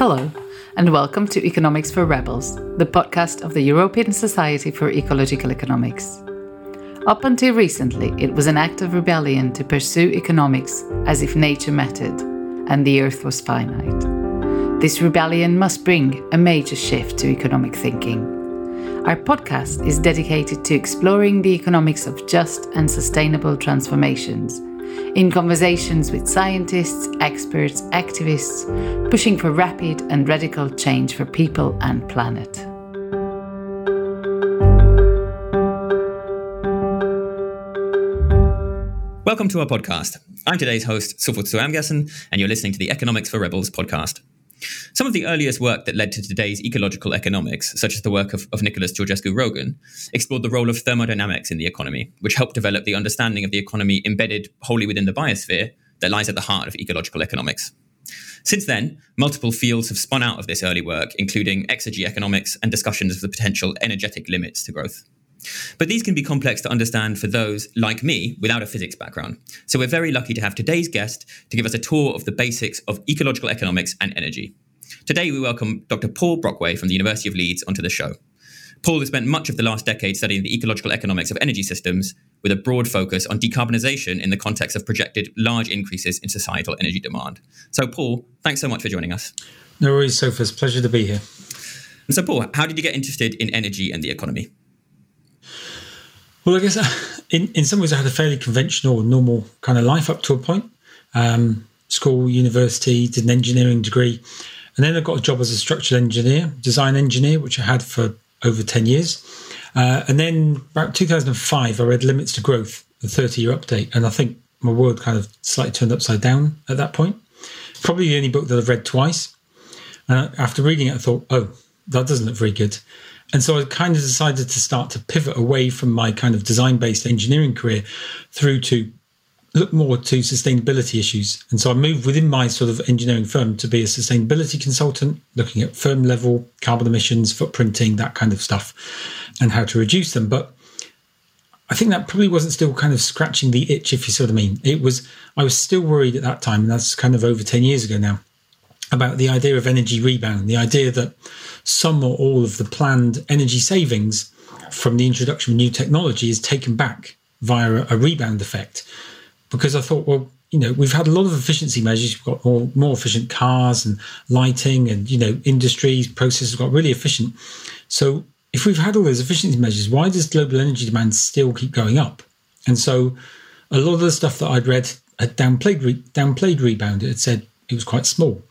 Hello, and welcome to Economics for Rebels, the podcast of the European Society for Ecological Economics. Up until recently, it was an act of rebellion to pursue economics as if nature mattered and the earth was finite. This rebellion must bring a major shift to economic thinking. Our podcast is dedicated to exploring the economics of just and sustainable transformations in conversations with scientists, experts, activists, pushing for rapid and radical change for people and planet. Welcome to our podcast. I'm today's host, Sophus zu Ermgassen, and you're listening to the Economics for Rebels podcast. Some of the earliest work that led to today's ecological economics, such as the work of, of Nicholas Georgescu Roegen, explored the role of thermodynamics in the economy, which helped develop the understanding of the economy embedded wholly within the biosphere that lies at the heart of ecological economics. Since then, multiple fields have spun out of this early work, including exergy economics and discussions of the potential energetic limits to growth. But these can be complex to understand for those, like me, without a physics background. So we're very lucky to have today's guest to give us a tour of the basics of ecological economics and energy. Today, we welcome Dr. Paul Brockway from the University of Leeds onto the show. Paul has spent much of the last decade studying the ecological economics of energy systems with a broad focus on decarbonisation in the context of projected large increases in societal energy demand. So, Paul, thanks so much for joining us. No worries, Sophus. Pleasure to be here. And so, Paul, how did you get interested in energy and the economy? Well, I guess uh, in, in some ways I had a fairly conventional, normal kind of life up to a point. Um, school, university, did an engineering degree. And then I got a job as a structural engineer, design engineer, which I had for over 10 years. Uh, and then about 2005, I read Limits to Growth, the 30 year update. And I think my world kind of slightly turned upside down at that point. Probably the only book that I've read twice. And after reading it, I thought, oh, that doesn't look very good. And so I kind of decided to start to pivot away from my kind of design based engineering career through to look more to sustainability issues. And so I moved within my sort of engineering firm to be a sustainability consultant, looking at firm level carbon emissions, footprinting, that kind of stuff, and how to reduce them. But I think that probably wasn't still kind of scratching the itch, if you see what I mean. It was, I was still worried at that time, and that's kind of over 10 years ago now, about the idea of energy rebound, the idea that some or all of the planned energy savings from the introduction of new technology is taken back via a rebound effect. Because I thought, well, you know, we've had a lot of efficiency measures. We've got more, more efficient cars and lighting, and you know, industries processes got really efficient. So, if we've had all those efficiency measures, why does global energy demand still keep going up? And so, a lot of the stuff that I'd read had downplayed re- downplayed rebound. It had said it was quite small,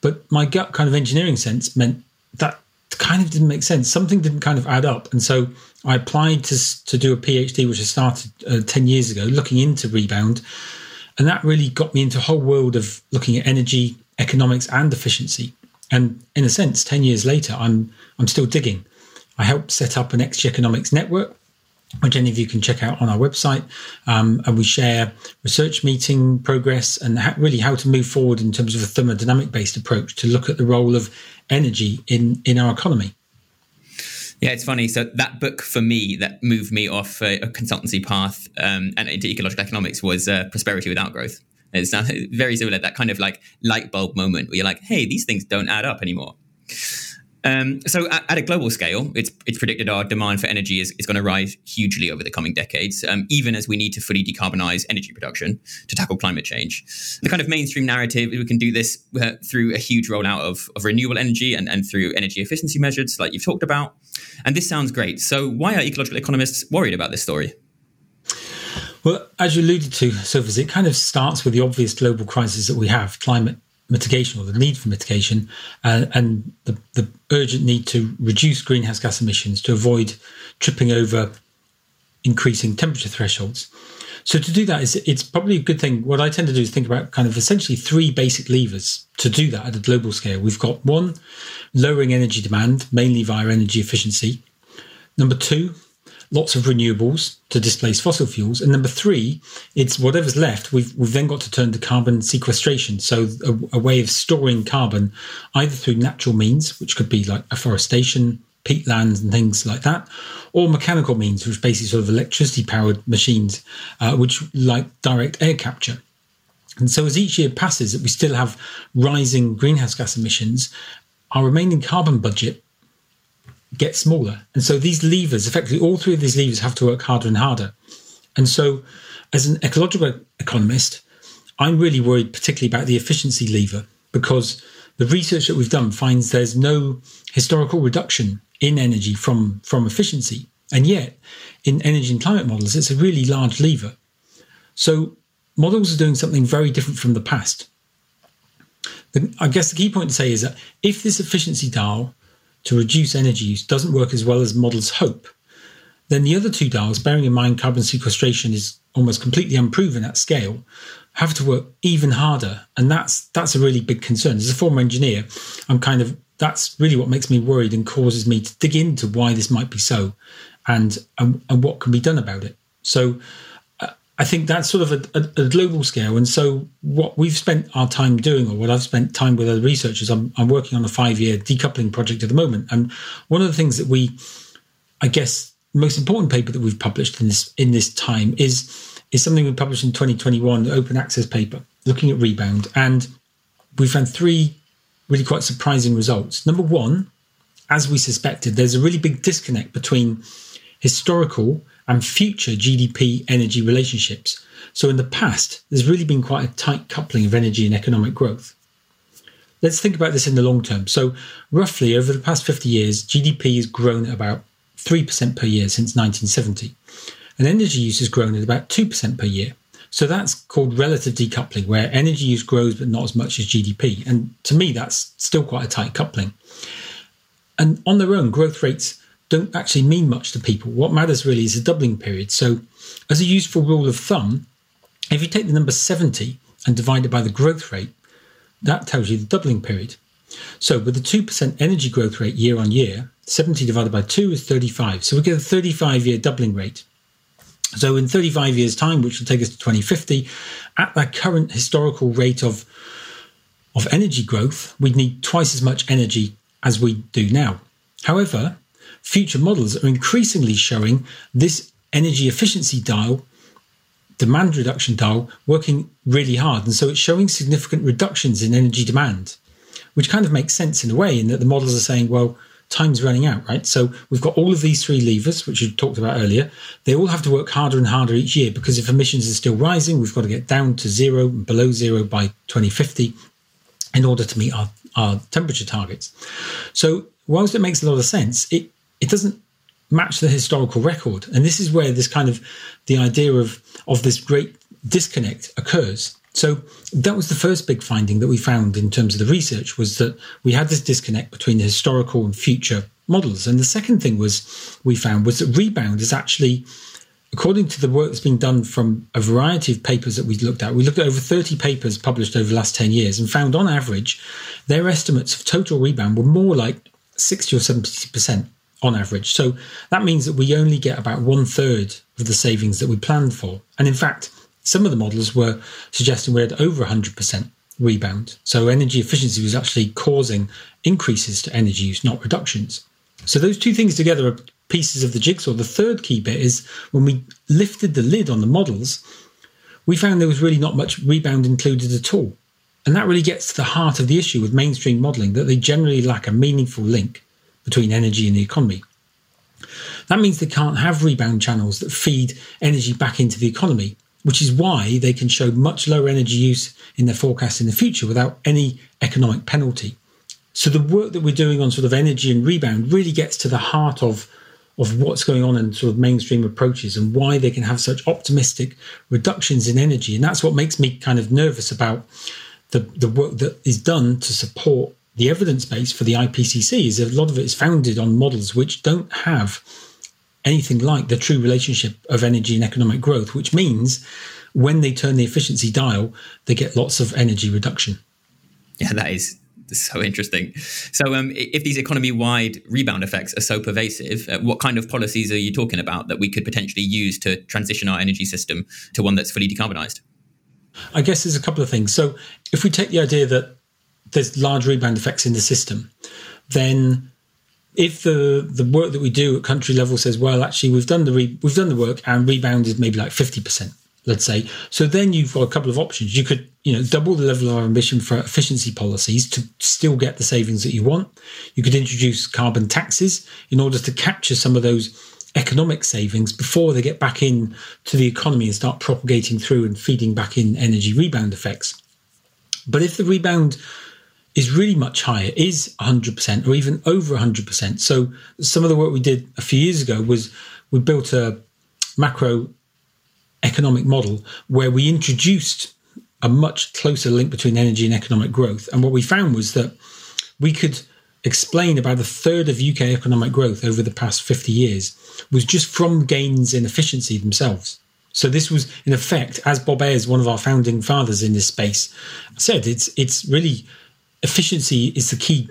but my gut kind of engineering sense meant that kind of didn't make sense. Something didn't kind of add up. And so I applied to, to do a PhD, which I started uh, 10 years ago, looking into rebound. And that really got me into a whole world of looking at energy, economics, and efficiency. And in a sense, 10 years later, I'm, I'm still digging. I helped set up an Exergy Economics network, which any of you can check out on our website. Um, and we share research meeting progress and really how to move forward in terms of a thermodynamic based approach to look at the role of energy in, in our economy. Yeah, it's funny. So that book for me that moved me off a, a consultancy path um, and into ecological economics was uh, Prosperity Without Growth. It's very similar, that kind of like light bulb moment where you're like, hey, these things don't add up anymore. Um, so at, at, a global scale, it's it's predicted our demand for energy is, is going to rise hugely over the coming decades, um, even as we need to fully decarbonize energy production to tackle climate change. The kind of mainstream narrative, is we can do this uh, through a huge rollout of, of renewable energy and, and through energy efficiency measures like you've talked about. And this sounds great. So why are ecological economists worried about this story? Well, as you alluded to, Sophus, it kind of starts with the obvious global crisis that we have climate mitigation or the need for mitigation uh, and the, the urgent need to reduce greenhouse gas emissions to avoid tripping over increasing temperature thresholds. So to do that is it's probably a good thing. What I tend to do is think about kind of essentially three basic levers to do that at a global scale. We've got one, lowering energy demand, mainly via energy efficiency. Number two, lots of renewables to displace fossil fuels. And number three, it's whatever's left, we've, we've then got to turn to carbon sequestration. So a, a way of storing carbon either through natural means, which could be like afforestation, peatlands and things like that, or mechanical means, which basically sort of electricity powered machines, uh, which like direct air capture. And so as each year passes that we still have rising greenhouse gas emissions, our remaining carbon budget gets smaller. And so these levers, effectively all three of these levers have to work harder and harder. And so as an ecological economist, I'm really worried particularly about the efficiency lever because the research that we've done finds there's no historical reduction in energy from, from efficiency. And yet, in energy and climate models, it's a really large lever. So, models are doing something very different from the past. The, I guess the key point to say is that if this efficiency dial to reduce energy use doesn't work as well as models hope, then the other two dials, bearing in mind carbon sequestration is almost completely unproven at scale, have to work even harder. And that's that's a really big concern. As a former engineer, I'm kind of that's really what makes me worried and causes me to dig into why this might be so and and, and what can be done about it. So I think that's sort of a, a, a, global scale. And so what we've spent our time doing, or what I've spent time with other researchers, I'm, I'm working on a five year decoupling project at the moment. And one of the things that we, I guess, most important paper that we've published in this in this time is is something we published in 2021, the open access paper, looking at rebound. And we found three really quite surprising results. Number one, as we suspected, there's a really big disconnect between historical and future GDP energy relationships. So in the past, there's really been quite a tight coupling of energy and economic growth. Let's think about this in the long term. So, roughly over the past 50 years, GDP has grown at about 3% per year since 1970 and energy use has grown at about 2% per year. So that's called relative decoupling, where energy use grows but not as much as GDP. And to me, that's still quite a tight coupling. And on their own, growth rates don't actually mean much to people. What matters really is the doubling period. So, as a useful rule of thumb, if you take the number 70 and divide it by the growth rate, that tells you the doubling period. So, with a 2% energy growth rate year on year, 70 divided by 2 is 35. So, we get a 35 year doubling rate. So, in 35 years' time, which will take us to 2050, at that current historical rate of, of energy growth, we'd need twice as much energy as we do now. However, future models are increasingly showing this energy efficiency dial, demand reduction dial, working really hard. And so it's showing significant reductions in energy demand, which kind of makes sense in a way, in that the models are saying, well, time's running out, right? So we've got all of these three levers, which you talked about earlier. They all have to work harder and harder each year because if emissions are still rising, we've got to get down to zero and below zero by 2050 in order to meet our, our temperature targets. So whilst it makes a lot of sense, it, it doesn't match the historical record. And this is where this kind of the idea of, of this great disconnect occurs. So that was the first big finding that we found in terms of the research was that we had this disconnect between the historical and future models. And the second thing was we found was that rebound is actually according to the work that's been done from a variety of papers that we looked at, we looked at over 30 papers published over the last 10 years and found on average their estimates of total rebound were more like 60 or 70% on average. So that means that we only get about one third of the savings that we planned for. And in fact, some of the models were suggesting we had over 100% rebound. So energy efficiency was actually causing increases to energy use, not reductions. So those two things together are pieces of the jigsaw. The third key bit is when we lifted the lid on the models, we found there was really not much rebound included at all. And that really gets to the heart of the issue with mainstream modelling that they generally lack a meaningful link between energy and the economy. That means they can't have rebound channels that feed energy back into the economy which is why they can show much lower energy use in their forecast in the future without any economic penalty. So the work that we're doing on sort of energy and rebound really gets to the heart of of what's going on in sort of mainstream approaches and why they can have such optimistic reductions in energy. And that's what makes me kind of nervous about the, the work that is done to support the evidence base for the IPCC is a lot of it is founded on models which don't have anything like the true relationship of energy and economic growth, which means when they turn the efficiency dial, they get lots of energy reduction. Yeah, that is so interesting. So, um, if these economy-wide rebound effects are so pervasive, uh, what kind of policies are you talking about that we could potentially use to transition our energy system to one that's fully decarbonized? I guess there's a couple of things. So, if we take the idea that there's large rebound effects in the system, then if the the work that we do at country level says, well, actually we've done the re- we've done the work and rebounded maybe like fifty percent, let's say. So then you've got a couple of options. You could, you know, double the level of ambition for efficiency policies to still get the savings that you want. You could introduce carbon taxes in order to capture some of those economic savings before they get back in to the economy and start propagating through and feeding back in energy rebound effects. But if the rebound is really much higher, is 100% or even over 100%. So some of the work we did a few years ago was we built a macro economic model where we introduced a much closer link between energy and economic growth. And what we found was that we could explain about a third of UK economic growth over the past 50 years was just from gains in efficiency themselves. So this was, in effect, as Bob Ayres, one of our founding fathers in this space, said, it's it's really efficiency is the key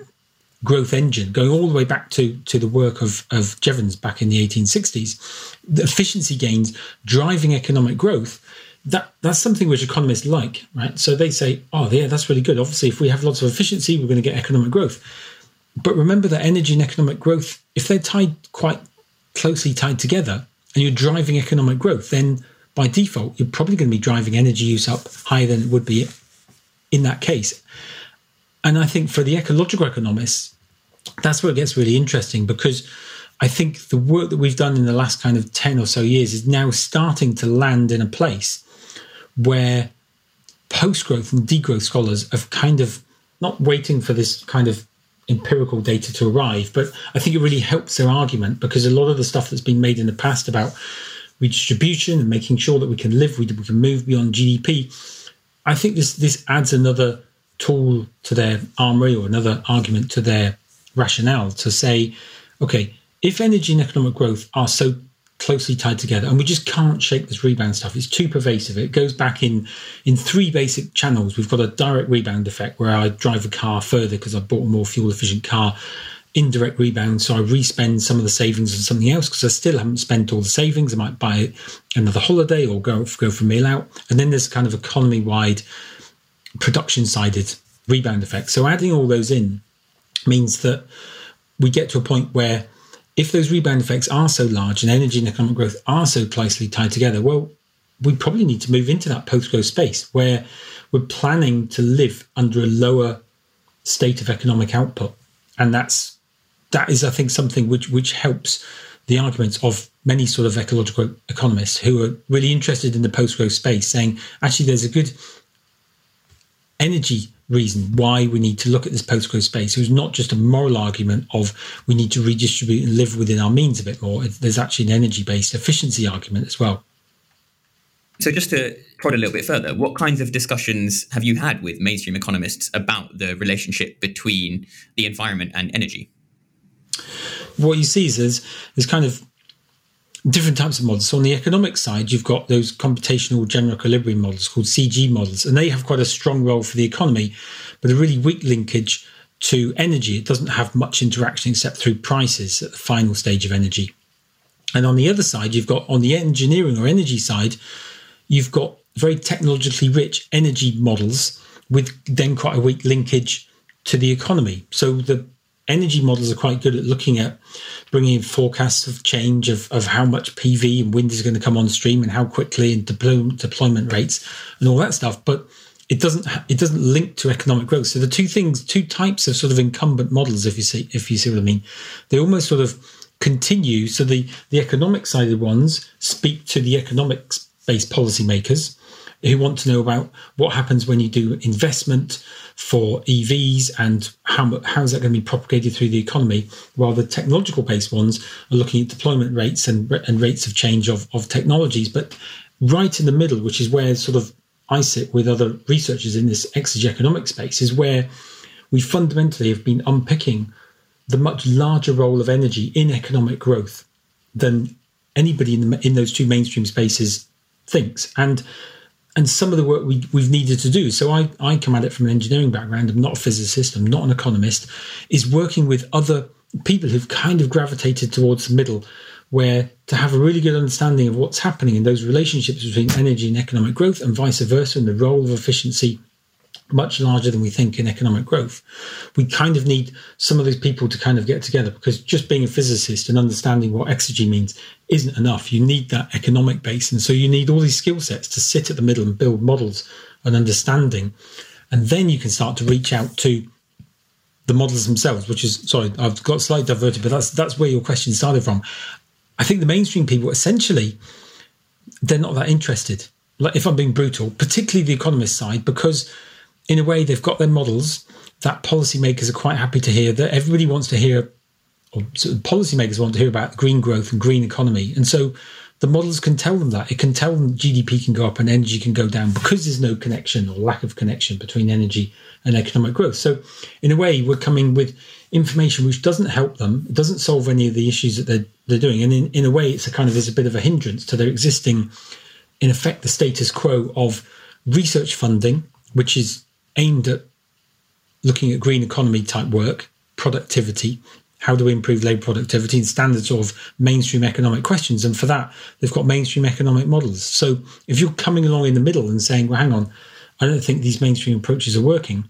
growth engine, going all the way back to, to the work of, of Jevons back in the 1860s. The efficiency gains driving economic growth, that that's something which economists like, right? So they say, oh, yeah, that's really good. Obviously, if we have lots of efficiency, we're going to get economic growth. But remember that energy and economic growth, if they're tied quite closely tied together and you're driving economic growth, then by default, you're probably going to be driving energy use up higher than it would be in that case. And I think for the ecological economists, that's where it gets really interesting because I think the work that we've done in the last kind of 10 or so years is now starting to land in a place where post growth and degrowth scholars have kind of not waiting for this kind of empirical data to arrive, but I think it really helps their argument because a lot of the stuff that's been made in the past about redistribution and making sure that we can live, we, we can move beyond GDP. I think this this adds another tool to their armory or another argument to their rationale to say, okay, if energy and economic growth are so closely tied together and we just can't shake this rebound stuff it's too pervasive. It goes back in in three basic channels. We've got a direct rebound effect where i drive a car further because i bought a more fuel efficient car. Indirect rebound so i respend some of the savings on something else because i still haven't spent all the savings. I might buy another holiday or go go for a meal out. And then there's kind of economy wide production sided rebound effect. So adding all those in means that we get to a point where if those rebound effects are so large and energy and economic growth are so closely tied together, well, we probably need to move into that post growth space where we're planning to live under a lower state of economic output. And that's that is, I think, something which which helps the arguments of many sort of ecological economists who are really interested in the post growth space, saying actually there's a good energy reason why we need to look at this post-growth space. It was not just a moral argument of we need to redistribute and live within our means a bit more. There's actually an energy-based efficiency argument as well. So, just to prod a little bit further, what kinds of discussions have you had with mainstream economists about the relationship between the environment and energy? What you see is there's, there's kind of different types of models. So on the economic side, you've got those computational general equilibrium models called CG models, and they have quite a strong role for the economy, but a really weak linkage to energy. It doesn't have much interaction except through prices at the final stage of energy. And on the other side, you've got on the engineering or energy side, you've got very technologically rich energy models with then quite a weak linkage to the economy. So the energy models are quite good at looking at bringing forecasts of change of, of how much PV and wind is going to come on stream and how quickly and deploy, deployment rates and all that stuff. But it doesn't it doesn't link to economic growth. So the two things, two types of sort of incumbent models, if you see if you see what I mean, they almost sort of continue. So the the economic sided ones speak to the economics based policymakers who want to know about what happens when you do investment for EVs and how, how is that going to be propagated through the economy, while the technological based ones are looking at deployment rates and, and rates of change of, of technologies. But right in the middle, which is where sort of I sit with other researchers in this exergy economic space, is where we fundamentally have been unpicking the much larger role of energy in economic growth than anybody in, the, in those two mainstream spaces thinks. And and some of the work we, we've needed to do. So I, I come at it from an engineering background. I'm not a physicist. I'm not an economist. Is working with other people who've kind of gravitated towards the middle, where to have a really good understanding of what's happening in those relationships between energy and economic growth, and vice versa, and the role of efficiency much larger than we think in economic growth, we kind of need some of those people to kind of get together because just being a physicist and understanding what exergy means isn't enough. You need that economic base. And so you need all these skill sets to sit at the middle and build models and understanding. And then you can start to reach out to the models themselves, which is sorry, I've got slightly diverted, but that's that's where your question started from. I think the mainstream people essentially they're not that interested. Like if I'm being brutal, particularly the economist side, because in a way, they've got their models that policymakers are quite happy to hear. That everybody wants to hear, or policymakers want to hear about green growth and green economy, and so the models can tell them that. It can tell them GDP can go up and energy can go down because there's no connection or lack of connection between energy and economic growth. So, in a way, we're coming with information which doesn't help them, it doesn't solve any of the issues that they're, they're doing. And in, in a way, it's a kind of is a bit of a hindrance to their existing, in effect, the status quo of research funding, which is aimed at looking at green economy type work, productivity, how do we improve labour productivity and standard sort of mainstream economic questions. And for that, they've got mainstream economic models. So if you're coming along in the middle and saying, well, hang on, I don't think these mainstream approaches are working,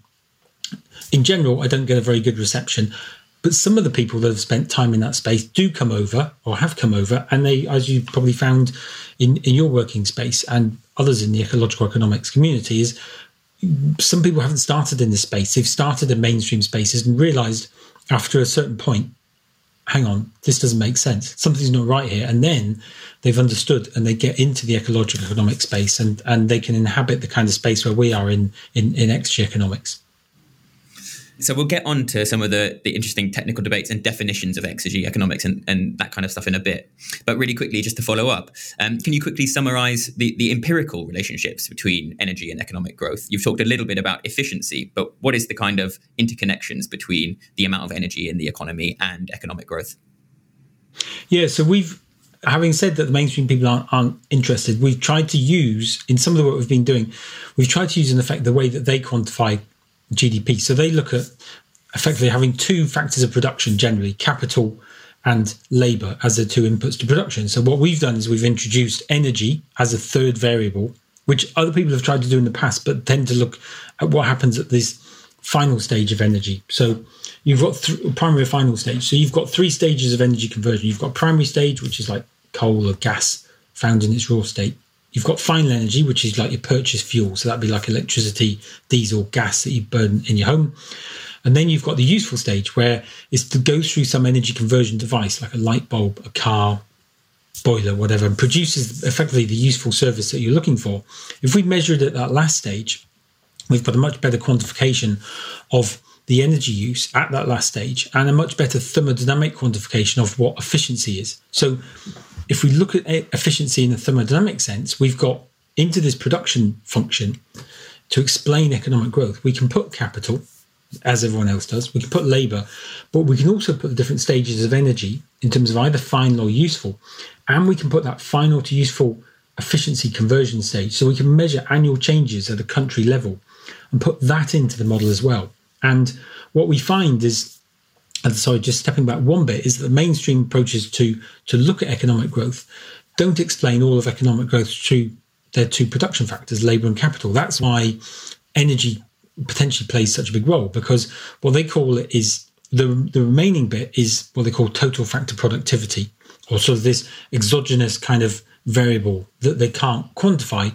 in general, I don't get a very good reception. But some of the people that have spent time in that space do come over or have come over, and they, as you probably found in, in your working space and others in the ecological economics community, is some people haven't started in this space. They've started in mainstream spaces and realized after a certain point, hang on, this doesn't make sense. Something's not right here. And then they've understood and they get into the ecological economic space and, and they can inhabit the kind of space where we are in, in, in exergy economics. So we'll get on to some of the, the interesting technical debates and definitions of exergy economics and, and that kind of stuff in a bit. But really quickly, just to follow up, um, can you quickly summarize the, the empirical relationships between energy and economic growth? You've talked a little bit about efficiency, but what is the kind of interconnections between the amount of energy in the economy and economic growth? Yeah, so we've having said that the mainstream people aren't, aren't, interested, we've tried to use in some of the work we've been doing, we've tried to use in effect the way that they quantify GDP. So they look at effectively having two factors of production generally capital and labor as the two inputs to production. So what we've done is we've introduced energy as a third variable, which other people have tried to do in the past, but tend to look at what happens at this final stage of energy. So you've got th- primary final stage. So you've got three stages of energy conversion. You've got primary stage, which is like coal or gas found in its raw state. You've got final energy, which is like your purchase fuel. So that'd be like electricity, diesel, gas that you burn in your home. And then you've got the useful stage where it's to go through some energy conversion device like a light bulb, a car, boiler, whatever, and produces effectively the useful service that you're looking for. If we measure it at that last stage, we've got a much better quantification of the energy use at that last stage and a much better thermodynamic quantification of what efficiency is. So if we look at efficiency in the thermodynamic sense, we've got into this production function to explain economic growth. We can put capital, as everyone else does, we can put labor, but we can also put the different stages of energy in terms of either final or useful. And we can put that final to useful efficiency conversion stage. So we can measure annual changes at a country level and put that into the model as well. And what we find is sorry, just stepping back one bit, is that the mainstream approaches to to look at economic growth don't explain all of economic growth through their two production factors, labour and capital. That's why energy potentially plays such a big role because what they call it is the the remaining bit is what they call total factor productivity, or sort of this exogenous kind of variable that they can't quantify,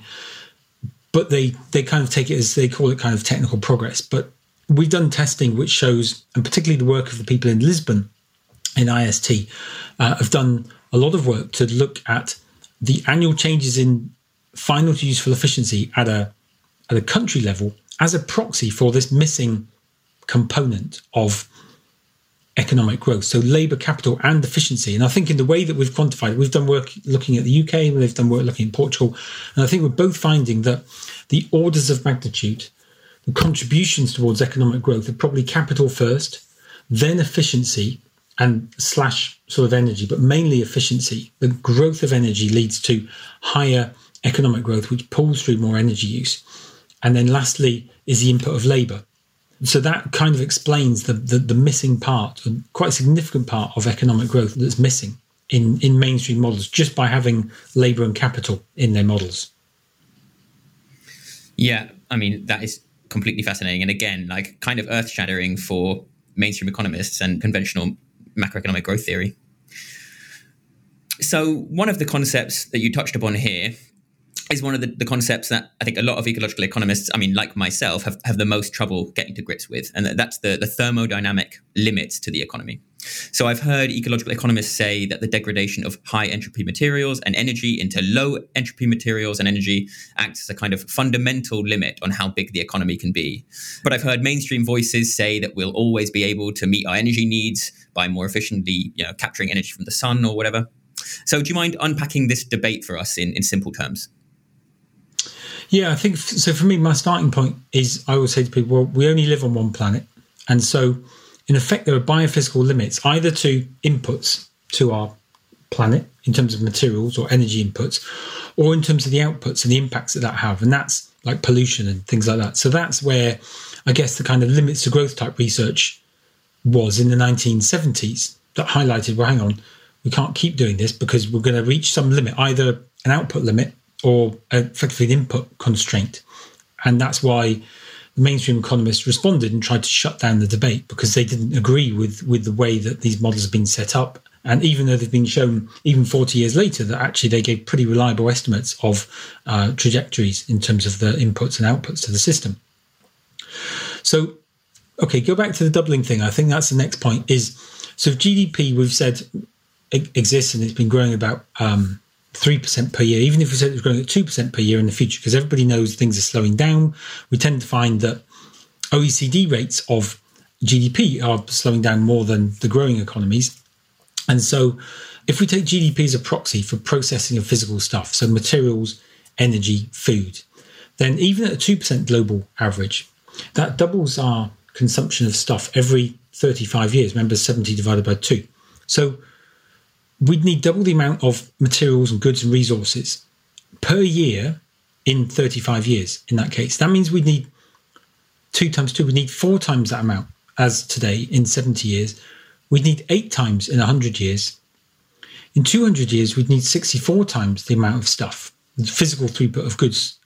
but they they kind of take it as they call it kind of technical progress. But we've done testing which shows, and particularly the work of the people in Lisbon in IST, uh, have done a lot of work to look at the annual changes in final to useful efficiency at a at a country level as a proxy for this missing component of economic growth. So labour, capital, and efficiency. And I think in the way that we've quantified it, we've done work looking at the UK, and they've done work looking at Portugal, and I think we're both finding that the orders of magnitude contributions towards economic growth are probably capital first, then efficiency and slash sort of energy, but mainly efficiency. The growth of energy leads to higher economic growth, which pulls through more energy use. And then lastly is the input of labour. So that kind of explains the, the, the missing part, quite a significant part of economic growth that's missing in, in mainstream models just by having labour and capital in their models. Yeah, I mean, that is completely fascinating, and again, like kind of earth shattering for mainstream economists and conventional macroeconomic growth theory. So, one of the concepts that you touched upon here is one of the, the, concepts that I think a lot of ecological economists, I mean, like myself, have, have the most trouble getting to grips with. And that's the, the thermodynamic limits to the economy. So I've heard ecological economists say that the degradation of high entropy materials and energy into low entropy materials and energy acts as a kind of fundamental limit on how big the economy can be. But I've heard mainstream voices say that we'll always be able to meet our energy needs by more efficiently, you know, capturing energy from the sun or whatever. So do you mind unpacking this debate for us in, in simple terms? Yeah, I think so. For me, my starting point is I always say to people, well, we only live on one planet. And so, in effect, there are biophysical limits either to inputs to our planet in terms of materials or energy inputs, or in terms of the outputs and the impacts that that have. And that's like pollution and things like that. So, that's where I guess the kind of limits to growth type research was in the 1970s that highlighted, well, hang on, we can't keep doing this because we're going to reach some limit, either an output limit or effectively an input constraint. And that's why mainstream economists responded and tried to shut down the debate because they didn't agree with, with the way that these models have been set up. And even though they've been shown, even 40 years later, that actually they gave pretty reliable estimates of uh, trajectories in terms of the inputs and outputs to the system. So, okay, go back to the doubling thing. I think that's the next point is so GDP, we've said, exists and it's been growing about um, 3% per year, even if we said it was growing at 2% per year in the future, because everybody knows things are slowing down, we tend to find that OECD rates of GDP are slowing down more than the growing economies. And so, if we take GDP as a proxy for processing of physical stuff, so materials, energy, food, then even at a 2% global average, that doubles our consumption of stuff every 35 years. Remember, 70 divided by 2. So, we'd need double the amount of materials and goods and resources per year in 35 years in that case. That means we'd need two times two, We'd need four times that amount as today in 70 years. We'd need eight times in 100 years. In 200 years, we'd need 64 times the amount of stuff, the physical throughput of goods,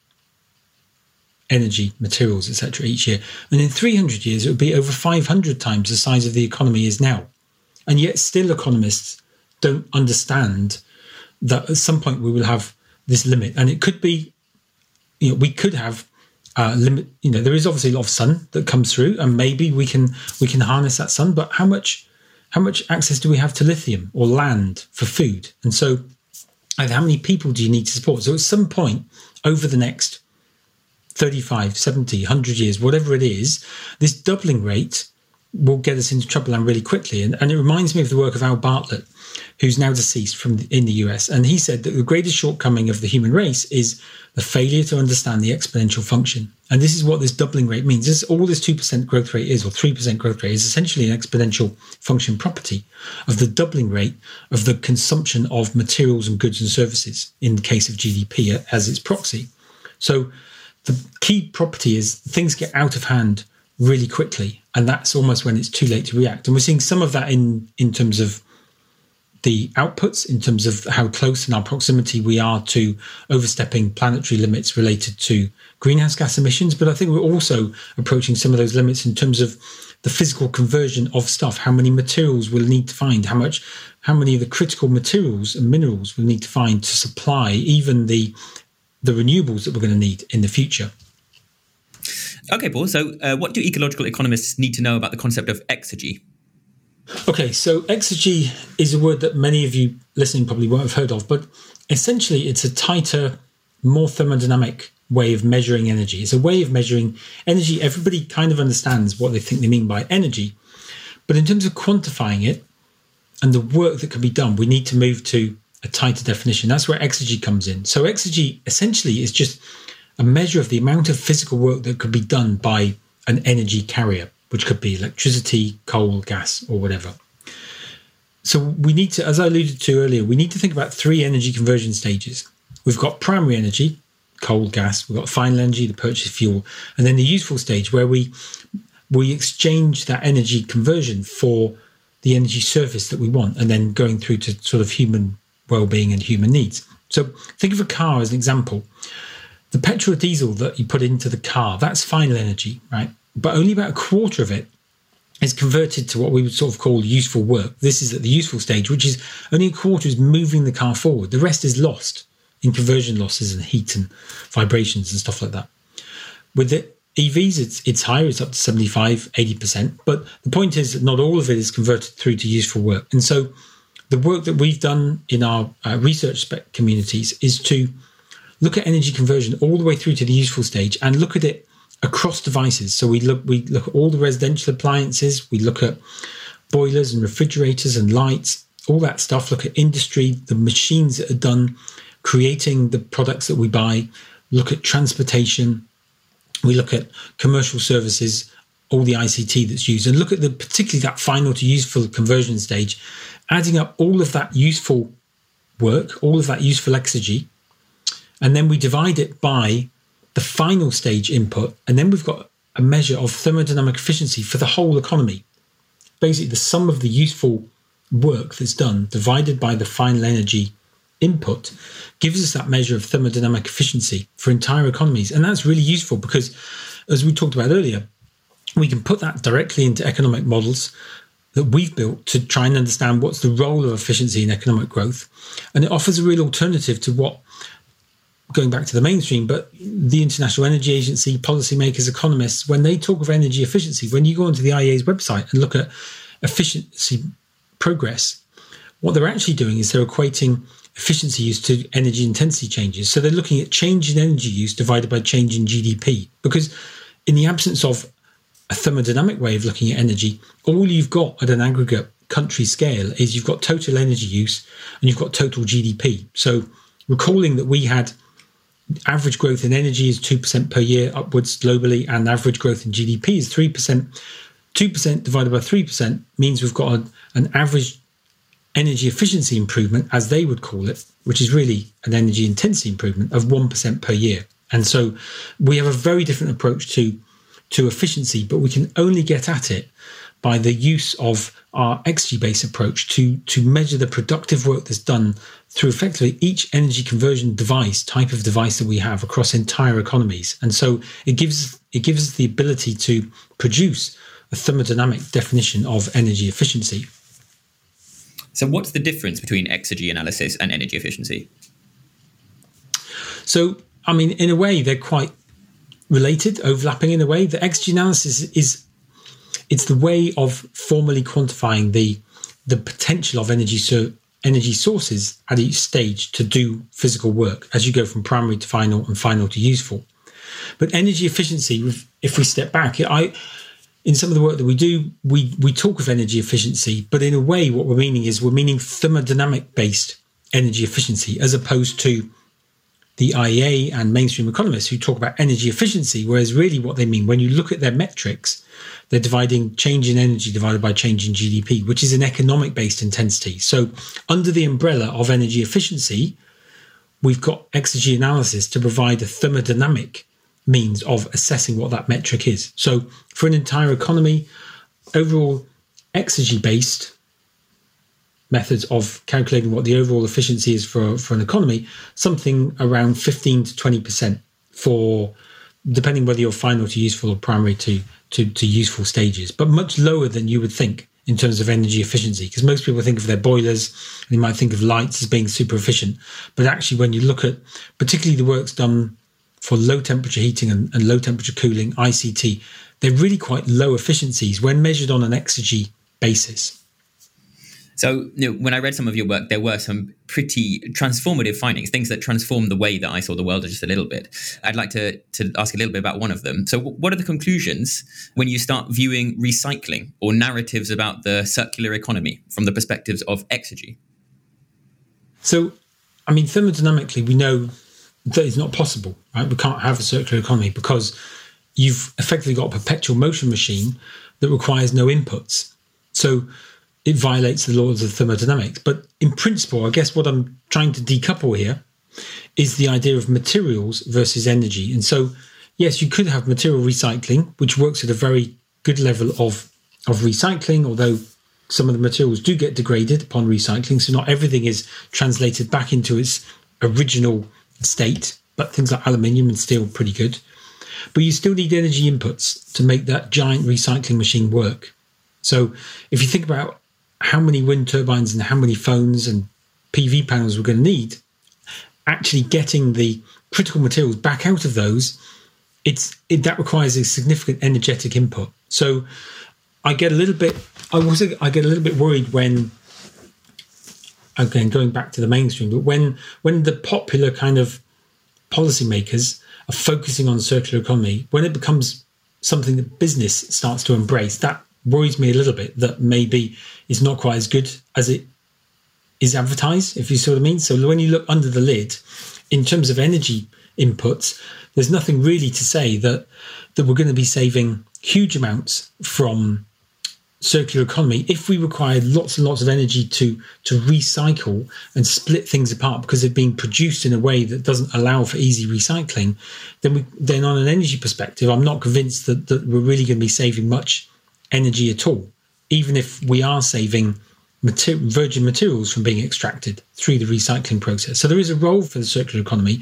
energy, materials, etc. each year. And in 300 years, it would be over 500 times the size of the economy is now. And yet, still, economists don't understand that at some point we will have this limit, and it could be, you know, we could have uh, limit. You know, there is obviously a lot of sun that comes through, and maybe we can we can harness that sun. But how much how much access do we have to lithium or land for food? And so, how many people do you need to support? So, at some point over the next 35, 70, 100 years, whatever it is, this doubling rate will get us into trouble and really quickly. And, and it reminds me of the work of Al Bartlett, who's now deceased from the, in the US, and he said that the greatest shortcoming of the human race is the failure to understand the exponential function. And this is what this doubling rate means. This all this two percent growth rate is, or three percent growth rate, is essentially an exponential function property of the doubling rate of the consumption of materials and goods and services in the case of GDP as its proxy. So the key property is things get out of hand really quickly, and that's almost when it's too late to react. And we're seeing some of that in in terms of the outputs in terms of how close in our proximity we are to overstepping planetary limits related to greenhouse gas emissions. But I think we're also approaching some of those limits in terms of the physical conversion of stuff, how many materials we'll need to find, how much, how many of the critical materials and minerals we'll need to find to supply even the the renewables that we're going to need in the future. Okay, Paul. So, uh, what do ecological economists need to know about the concept of exergy? Okay, so exergy is a word that many of you listening probably won't have heard of, but essentially it's a tighter, more thermodynamic way of measuring energy. It's a way of measuring energy. Everybody kind of understands what they think they mean by energy, but in terms of quantifying it and the work that can be done, we need to move to a tighter definition. That's where exergy comes in. So exergy essentially is just a measure of the amount of physical work that could be done by an energy carrier which could be electricity, coal, gas, or whatever. So we need to, as I alluded to earlier, we need to think about three energy conversion stages. We've got primary energy, coal, gas. We've got final energy, the purchase fuel, and then the useful stage where we we exchange that energy conversion for the energy service that we want, and then going through to sort of human well-being and human needs. So think of a car as an example. the petrol or diesel that you put into the car, that's final energy, right? But only about a quarter of it is converted to what we would sort of call useful work. This is at the useful stage, which is only a quarter is moving the car forward. The rest is lost in conversion losses and heat and vibrations and stuff like that. With the EVs, it's it's higher, it's up to 75, 80%. But the point is that not all of it is converted through to useful work. And so the work that we've done in our uh, research communities is to look at energy conversion all the way through to the useful stage and look at it across devices. So we look we look at all the residential appliances, we look at boilers and refrigerators and lights, all that stuff. Look at industry, the machines that are done creating the products that we buy. Look at transportation. We look at commercial services, all the ICT that's used, and look at the particularly that final to useful conversion stage, adding up all of that useful work, all of that useful exergy, and then we divide it by the final stage input, and then we've got a measure of thermodynamic efficiency for the whole economy. Basically, the sum of the useful work that's done divided by the final energy input gives us that measure of thermodynamic efficiency for entire economies. And that's really useful because, as we talked about earlier, we can put that directly into economic models that we've built to try and understand what's the role of efficiency in economic growth. And it offers a real alternative to what going back to the mainstream, but the International Energy Agency, policymakers, economists, when they talk of energy efficiency, when you go onto the IEA's website and look at efficiency progress, what they're actually doing is they're equating efficiency use to energy intensity changes. So they're looking at change in energy use divided by change in GDP. Because in the absence of a thermodynamic way of looking at energy, all you've got at an aggregate country scale is you've got total energy use and you've got total GDP. So recalling that we had average growth in energy is 2% per year upwards globally, and average growth in GDP is 3%. 2% divided by 3% means we've got a, an average energy efficiency improvement, as they would call it, which is really an energy intensity improvement of 1% per year. And so we have a very different approach to, to efficiency, but we can only get at it by the use of our exergy based approach to, to measure the productive work that's done through effectively each energy conversion device, type of device that we have across entire economies. And so it gives it gives us the ability to produce a thermodynamic definition of energy efficiency. So what's the difference between exergy analysis and energy efficiency? So I mean in a way they're quite related, overlapping in a way. The exergy analysis is it's the way of formally quantifying the the potential of energy so energy sources at each stage to do physical work as you go from primary to final and final to useful. But energy efficiency, if we step back, I in some of the work that we do, we we talk of energy efficiency, but in a way, what we're meaning is we're meaning thermodynamic based energy efficiency as opposed to the IEA and mainstream economists who talk about energy efficiency, whereas really what they mean when you look at their metrics, they're dividing change in energy divided by change in GDP, which is an economic based intensity. So, under the umbrella of energy efficiency, we've got exergy analysis to provide a thermodynamic means of assessing what that metric is. So, for an entire economy, overall exergy based methods of calculating what the overall efficiency is for, for an economy, something around 15 to 20% for depending whether you're final to useful or primary to, to, to useful stages, but much lower than you would think in terms of energy efficiency. Because most people think of their boilers and you might think of lights as being super efficient. But actually, when you look at particularly the works done for low temperature heating and, and low temperature cooling, ICT, they're really quite low efficiencies when measured on an exergy basis. So, you know, when I read some of your work, there were some pretty transformative findings, things that transformed the way that I saw the world just a little bit. I'd like to, to ask a little bit about one of them. So, what are the conclusions when you start viewing recycling or narratives about the circular economy from the perspectives of exergy? So, I mean, thermodynamically, we know that it's not possible, right? We can't have a circular economy because you've effectively got a perpetual motion machine that requires no inputs. So, it violates the laws of thermodynamics. But in principle, I guess what I'm trying to decouple here is the idea of materials versus energy. And so, yes, you could have material recycling, which works at a very good level of, of recycling, although some of the materials do get degraded upon recycling. So, not everything is translated back into its original state. but things like aluminium and steel pretty good. But you still need energy inputs to make that giant recycling machine work. So if you think about how many wind turbines and how many phones and PV panels we're going to need, actually getting the critical materials back out of those, it's it, that requires a significant energetic input. So I get a little bit, I was I get a little bit worried when, again going back to the mainstream, but when when the popular kind of policymakers are focusing on circular economy, when it becomes something that business starts to embrace, that worries me a little bit that maybe it's not quite as good as it is advertised, if you see what I mean. So when you look under the lid, in terms of energy inputs, there's nothing really to say that that we're going to be saving huge amounts from circular economy if we require lots and lots of energy to to recycle and split things apart because they're being produced in a way that doesn't allow for easy recycling then we then on an energy perspective i'm not convinced that, that we're really going to be saving much energy at all even if we are saving mater- virgin materials from being extracted through the recycling process. So there is a role for the circular economy,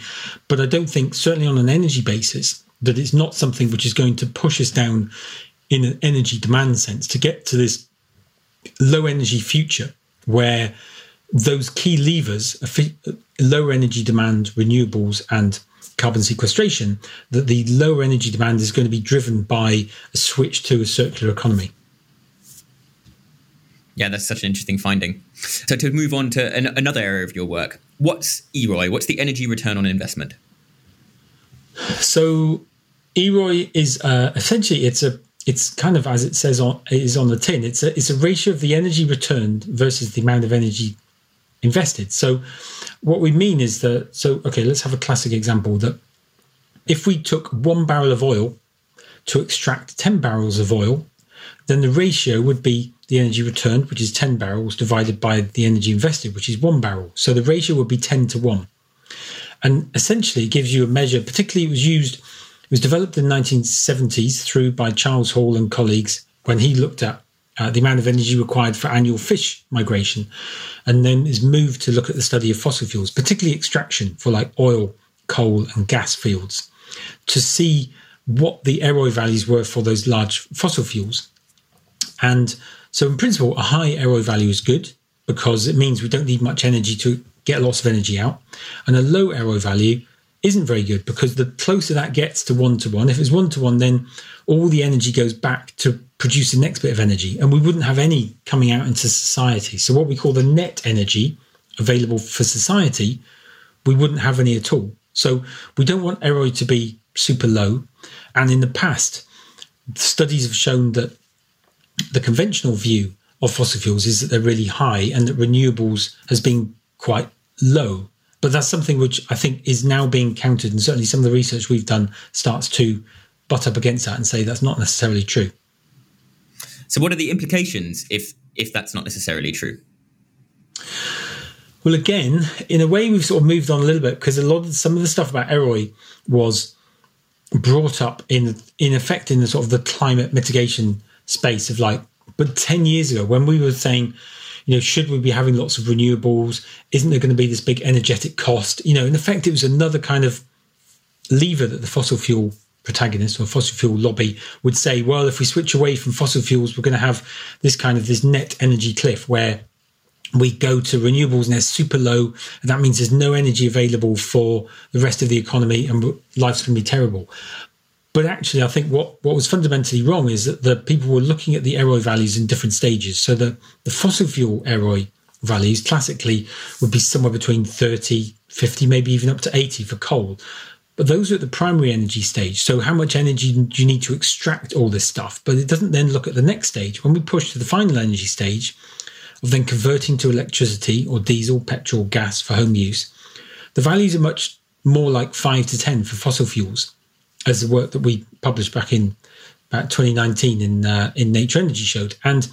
but I don't think, certainly on an energy basis, that it's not something which is going to push us down in an energy demand sense to get to this low energy future where those key levers, lower energy demand, renewables, and carbon sequestration, that the lower energy demand is going to be driven by a switch to a circular economy. Yeah, that's such an interesting finding. So to move on to an, another area of your work, what's EROI? What's the energy return on investment? So EROI is uh, essentially it's a it's kind of as it says on is on the tin. It's a it's a ratio of the energy returned versus the amount of energy invested. So what we mean is that so okay, let's have a classic example that if we took one barrel of oil to extract 10 barrels of oil, then the ratio would be the energy returned, which is 10 barrels, divided by the energy invested, which is one barrel. So the ratio would be 10 to 1. And essentially, it gives you a measure, particularly it was used, it was developed in the 1970s through by Charles Hall and colleagues when he looked at uh, the amount of energy required for annual fish migration, and then is moved to look at the study of fossil fuels, particularly extraction for like oil, coal, and gas fields, to see what the EROI values were for those large fossil fuels. And so, in principle, a high EROI value is good because it means we don't need much energy to get lots of energy out. And a low EROI value isn't very good because the closer that gets to one to one, if it's one to one, then all the energy goes back to produce the next bit of energy, and we wouldn't have any coming out into society. So, what we call the net energy available for society, we wouldn't have any at all. So, we don't want EROI to be super low. And in the past, studies have shown that the conventional view of fossil fuels is that they're really high and that renewables has been quite low. But that's something which I think is now being countered, and certainly some of the research we've done starts to butt up against that and say that's not necessarily true. So, what are the implications if if that's not necessarily true? Well, again, in a way, we've sort of moved on a little bit because a lot of some of the stuff about EROI was brought up in in effect in the sort of the climate mitigation space of like, but 10 years ago when we were saying, you know, should we be having lots of renewables? Isn't there going to be this big energetic cost? You know, in effect, it was another kind of lever that the fossil fuel protagonist or fossil fuel lobby would say, well, if we switch away from fossil fuels, we're going to have this kind of this net energy cliff where we go to renewables and they're super low. And that means there's no energy available for the rest of the economy and life's going to be terrible. But actually, I think what, what was fundamentally wrong is that the people were looking at the EROI values in different stages. So the, the fossil fuel EROI values classically would be somewhere between 30, 50, maybe even up to 80 for coal. But those are at the primary energy stage. So how much energy do you need to extract all this stuff? But it doesn't then look at the next stage. When we push to the final energy stage of then converting to electricity or diesel, petrol, gas for home use, the values are much more like five to 10 for fossil fuels as the work that we published back in about 2019 in uh, in Nature Energy showed. And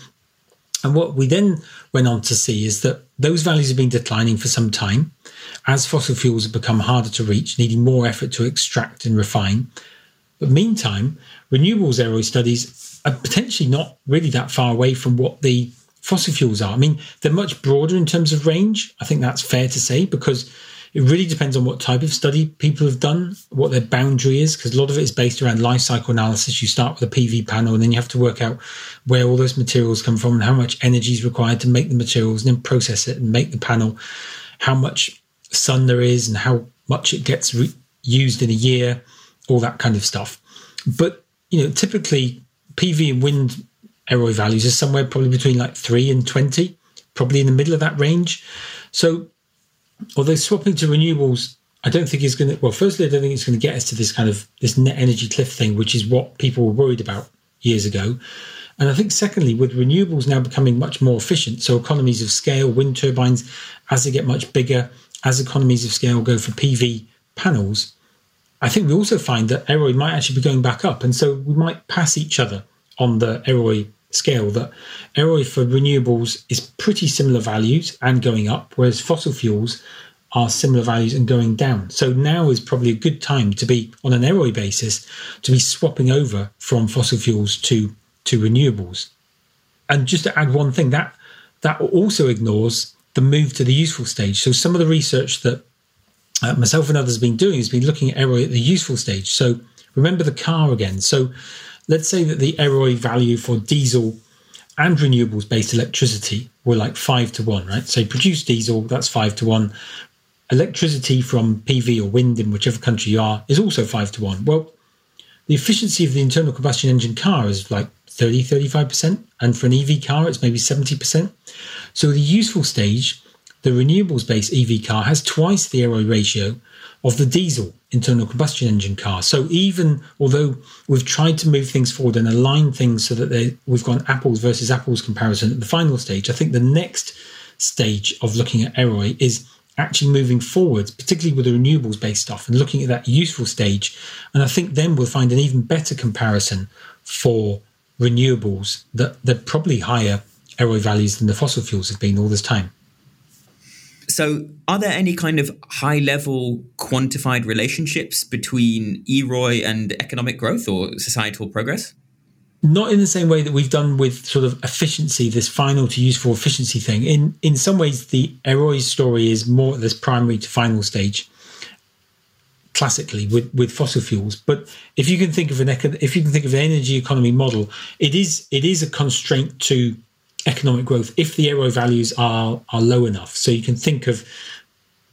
and what we then went on to see is that those values have been declining for some time as fossil fuels have become harder to reach, needing more effort to extract and refine. But meantime, renewables EROI studies are potentially not really that far away from what the fossil fuels are. I mean, they're much broader in terms of range. I think that's fair to say because It really depends on what type of study people have done, what their boundary is, because a lot of it is based around life cycle analysis. You start with a PV panel, and then you have to work out where all those materials come from and how much energy is required to make the materials, and then process it and make the panel. How much sun there is, and how much it gets re- used in a year, all that kind of stuff. But you know, typically PV and wind ROI values are somewhere probably between like three and twenty, probably in the middle of that range. So although swapping to renewables, I don't think is going to. Well, firstly, I don't think it's going to get us to this kind of this net energy cliff thing, which is what people were worried about years ago. And I think, secondly, with renewables now becoming much more efficient, so economies of scale, wind turbines, as they get much bigger, as economies of scale go for PV panels, I think we also find that ROI might actually be going back up. And so we might pass each other on the ROI scale that ROI for renewables is pretty similar values and going up, whereas fossil fuels are similar values and going down. So now is probably a good time to be on an ROI basis to be swapping over from fossil fuels to to renewables. And just to add one thing, that that also ignores the move to the useful stage. So some of the research that uh, myself and others have been doing has been looking at ROI at the useful stage. So remember the car again. So let's say that the ROI value for diesel and renewables based electricity were like five to one, right? So produce diesel, that's five to one. Electricity from PV or wind in whichever country you are is also five to one. Well, the efficiency of the internal combustion engine car is like 30, 35%. And for an EV car, it's maybe 70%. So the useful stage, the renewables based EV car has twice the ROI ratio of the diesel internal combustion engine car. So even although we've tried to move things forward and align things so that we've got apples versus apples comparison at the final stage, I think the next stage of looking at ROI is actually moving forward, particularly with the renewables based stuff and looking at that useful stage. And I think then we'll find an even better comparison for renewables that they're probably higher ROI values than the fossil fuels have been all this time. So, are there any kind of high level quantified relationships between EROI and economic growth or societal progress? Not in the same way that we've done with sort of efficiency, this final to useful efficiency thing. In in some ways, the EROI story is more this primary to final stage, classically with, with fossil fuels. But if you can think of an if you can think of an energy economy model, it is it is a constraint to economic growth if the ROI values are are low enough. So you can think of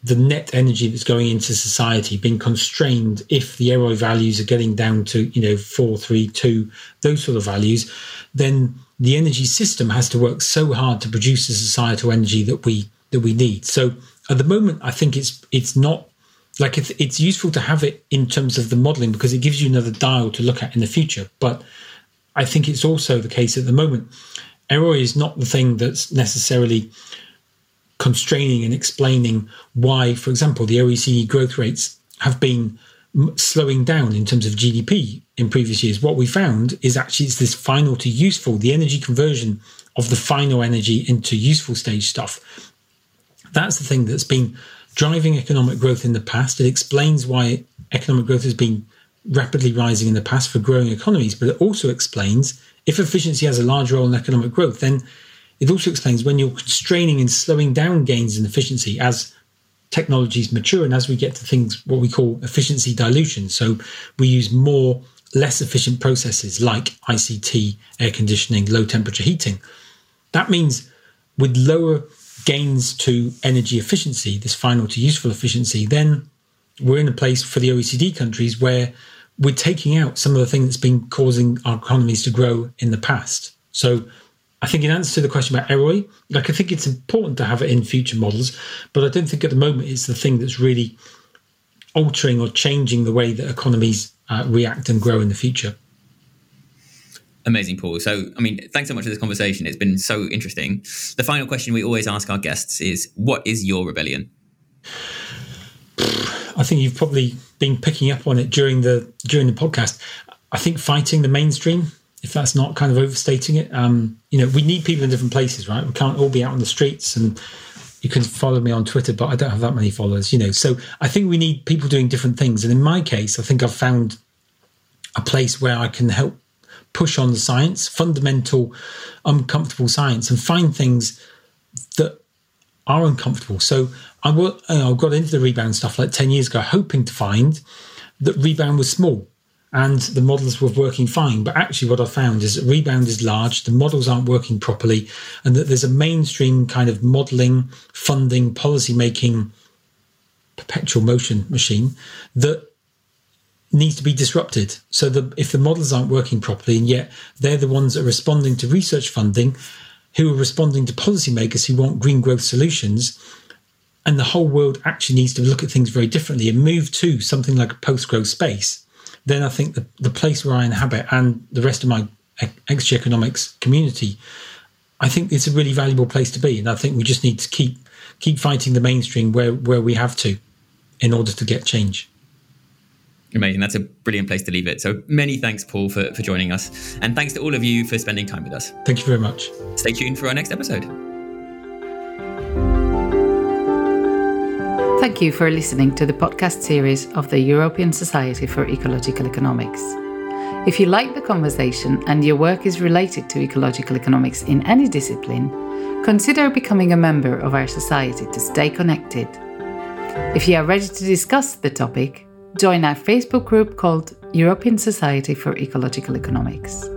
the net energy that's going into society being constrained if the ROI values are getting down to you know four, three, two, those sort of values, then the energy system has to work so hard to produce the societal energy that we that we need. So at the moment, I think it's it's not like it's it's useful to have it in terms of the modeling because it gives you another dial to look at in the future. But I think it's also the case at the moment ROI is not the thing that's necessarily constraining and explaining why, for example, the OECD growth rates have been slowing down in terms of GDP in previous years. What we found is actually it's this final to useful, the energy conversion of the final energy into useful stage stuff. That's the thing that's been driving economic growth in the past. It explains why economic growth has been rapidly rising in the past for growing economies, but it also explains if efficiency has a large role in economic growth, then it also explains when you're constraining and slowing down gains in efficiency as technologies mature and as we get to things what we call efficiency dilution. So we use more less efficient processes like ICT, air conditioning, low temperature heating. That means with lower gains to energy efficiency, this final to useful efficiency, then we're in a place for the OECD countries where we're taking out some of the thing that's been causing our economies to grow in the past. So I think in answer to the question about ROI, like I think it's important to have it in future models, but I don't think at the moment it's the thing that's really altering or changing the way that economies uh, react and grow in the future. Amazing, Paul. So, I mean, thanks so much for this conversation. It's been so interesting. The final question we always ask our guests is What is your rebellion? I think you've probably been picking up on it during the during the podcast. I think fighting the mainstream, if that's not kind of overstating it, um, you know, we need people in different places, right? We can't all be out on the streets and you can follow me on Twitter, but I don't have that many followers, you know. So I think we need people doing different things. And in my case, I think I've found a place where I can help push on the science, fundamental, uncomfortable science, and find things that are uncomfortable. So I, uh, I got into the rebound stuff like 10 years ago, hoping to find that rebound was small and the models were working fine. But actually, what I found is that rebound is large, the models aren't working properly, and that there's a mainstream kind of modeling, funding, policy making, perpetual motion machine that needs to be disrupted. So the, if the models aren't working properly, and yet they're the ones that are responding to research funding, who are responding to policymakers who want green growth solutions, and the whole world actually needs to look at things very differently and move to something like a post growth space, then I think the, the place where I inhabit and the rest of my Exergy Economics community, I think it's a really valuable place to be. And I think we just need to keep keep fighting the mainstream where, where we have to in order to get change. Amazing. That's a brilliant place to leave it. So many thanks, Paul, for, for joining us. And thanks to all of you for spending time with us. Thank you very much. Stay tuned for our next episode. Thank you for listening to the podcast series of the European Society for Ecological Economics. If you like the conversation and your work is related to ecological economics in any discipline, consider becoming a member of our society to stay connected. If you are ready to discuss the topic, join our Facebook group called European Society for Ecological Economics.